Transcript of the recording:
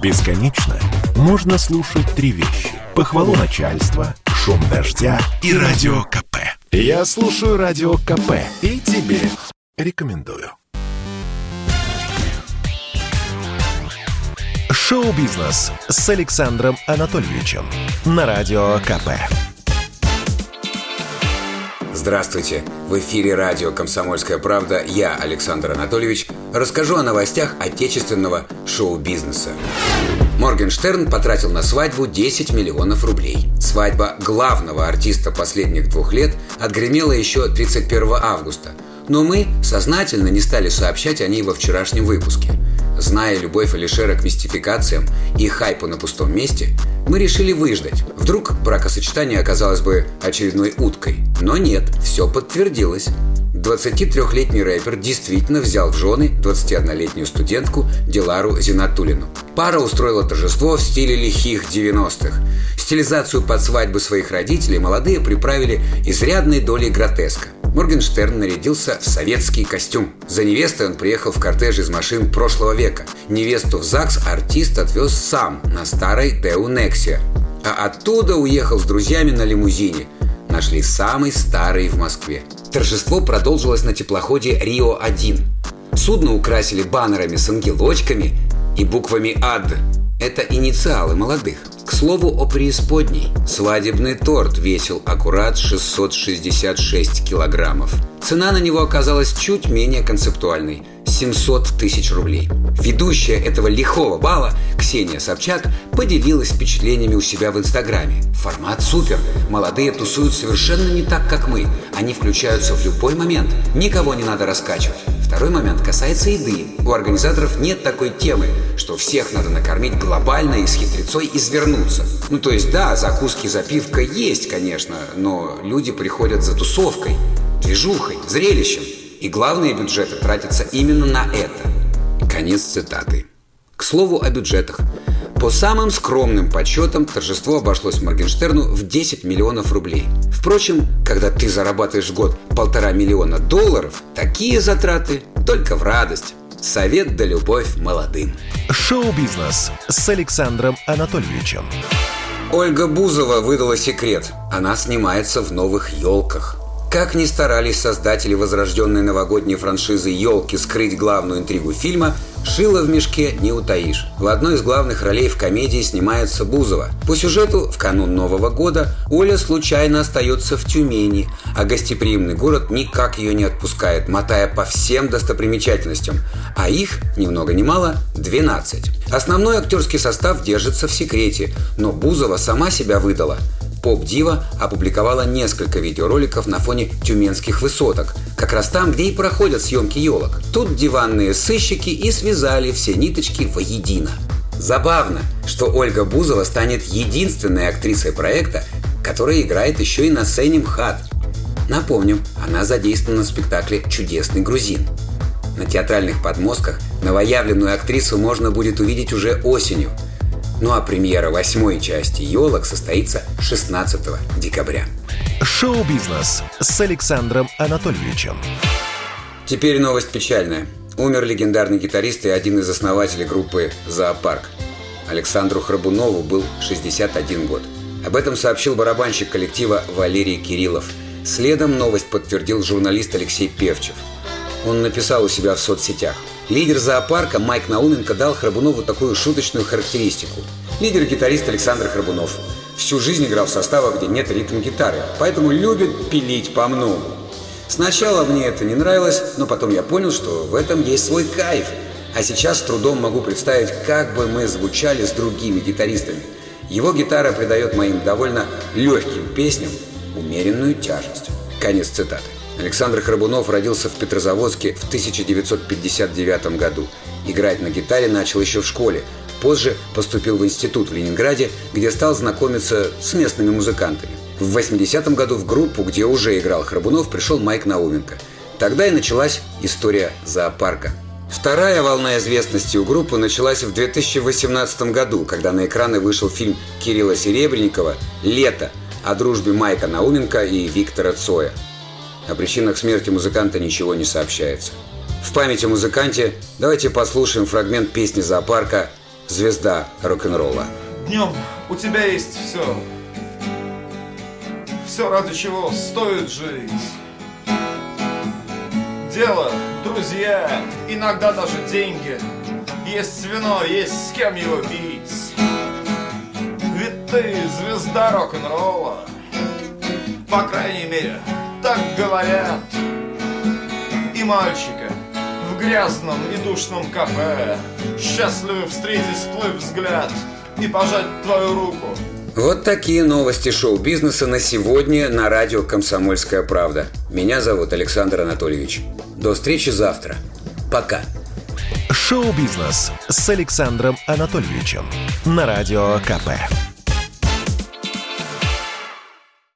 Бесконечно можно слушать три вещи. Похвалу начальства, шум дождя и радио КП. Я слушаю радио КП и тебе рекомендую. Шоу-бизнес с Александром Анатольевичем на радио КП. Здравствуйте! В эфире радио «Комсомольская правда» я, Александр Анатольевич, расскажу о новостях отечественного шоу-бизнеса. Моргенштерн потратил на свадьбу 10 миллионов рублей. Свадьба главного артиста последних двух лет отгремела еще 31 августа, но мы сознательно не стали сообщать о ней во вчерашнем выпуске. Зная любовь Алишера к мистификациям и хайпу на пустом месте, мы решили выждать. Вдруг бракосочетание оказалось бы очередной уткой. Но нет, все подтвердилось. 23-летний рэпер действительно взял в жены 21-летнюю студентку Дилару Зинатулину. Пара устроила торжество в стиле лихих 90-х. Стилизацию под свадьбы своих родителей молодые приправили изрядной долей гротеска. Моргенштерн нарядился в советский костюм. За невестой он приехал в кортеж из машин прошлого века. Невесту в ЗАГС артист отвез сам на старой Теу Нексия. А оттуда уехал с друзьями на лимузине. Нашли самый старый в Москве. Торжество продолжилось на теплоходе «Рио-1». Судно украсили баннерами с ангелочками и буквами «АД». Это инициалы молодых. К слову о преисподней. Свадебный торт весил аккурат 666 килограммов. Цена на него оказалась чуть менее концептуальной – 700 тысяч рублей. Ведущая этого лихого бала, Ксения Собчак, поделилась впечатлениями у себя в Инстаграме. Формат супер. Молодые тусуют совершенно не так, как мы. Они включаются в любой момент. Никого не надо раскачивать. Второй момент касается еды. У организаторов нет такой темы, что всех надо накормить глобально и с хитрецой извернуться. Ну то есть да, закуски, запивка есть, конечно, но люди приходят за тусовкой, движухой, зрелищем. И главные бюджеты тратятся именно на это. Конец цитаты. К слову о бюджетах. По самым скромным подсчетам, торжество обошлось Моргенштерну в 10 миллионов рублей. Впрочем, когда ты зарабатываешь в год полтора миллиона долларов, такие затраты только в радость. Совет да любовь молодым. Шоу-бизнес с Александром Анатольевичем. Ольга Бузова выдала секрет. Она снимается в новых елках. Как ни старались создатели возрожденной новогодней франшизы «Елки» скрыть главную интригу фильма, шило в мешке не утаишь. В одной из главных ролей в комедии снимается Бузова. По сюжету, в канун Нового года, Оля случайно остается в Тюмени, а гостеприимный город никак ее не отпускает, мотая по всем достопримечательностям. А их, ни много ни мало, 12. Основной актерский состав держится в секрете, но Бузова сама себя выдала – Поп-дива опубликовала несколько видеороликов на фоне тюменских высоток, как раз там, где и проходят съемки елок. Тут диванные сыщики и связали все ниточки воедино. Забавно, что Ольга Бузова станет единственной актрисой проекта, которая играет еще и на сцене МХАТ. Напомним, она задействована в спектакле «Чудесный грузин». На театральных подмостках новоявленную актрису можно будет увидеть уже осенью – ну а премьера восьмой части «Елок» состоится 16 декабря. Шоу-бизнес с Александром Анатольевичем. Теперь новость печальная. Умер легендарный гитарист и один из основателей группы «Зоопарк». Александру Храбунову был 61 год. Об этом сообщил барабанщик коллектива Валерий Кириллов. Следом новость подтвердил журналист Алексей Певчев. Он написал у себя в соцсетях – Лидер зоопарка Майк Науменко дал Храбунову такую шуточную характеристику. Лидер-гитарист Александр Храбунов. Всю жизнь играл в составах, где нет ритм-гитары, поэтому любит пилить по многу. Сначала мне это не нравилось, но потом я понял, что в этом есть свой кайф. А сейчас с трудом могу представить, как бы мы звучали с другими гитаристами. Его гитара придает моим довольно легким песням умеренную тяжесть. Конец цитаты. Александр Храбунов родился в Петрозаводске в 1959 году. Играть на гитаре начал еще в школе. Позже поступил в институт в Ленинграде, где стал знакомиться с местными музыкантами. В 80-м году в группу, где уже играл Храбунов, пришел Майк Науменко. Тогда и началась история зоопарка. Вторая волна известности у группы началась в 2018 году, когда на экраны вышел фильм Кирилла Серебренникова «Лето» о дружбе Майка Науменко и Виктора Цоя. О причинах смерти музыканта ничего не сообщается. В память о музыканте давайте послушаем фрагмент песни зоопарка звезда рок-н-ролла. Днем у тебя есть все. Все, ради чего стоит жить. Дело, друзья, иногда даже деньги. Есть вино, есть с кем его пить. Ведь ты звезда рок-н-ролла. По крайней мере, так говорят. И мальчика в грязном и душном кафе Счастливы встретить твой взгляд и пожать твою руку вот такие новости шоу-бизнеса на сегодня на радио «Комсомольская правда». Меня зовут Александр Анатольевич. До встречи завтра. Пока. Шоу-бизнес с Александром Анатольевичем на радио КП.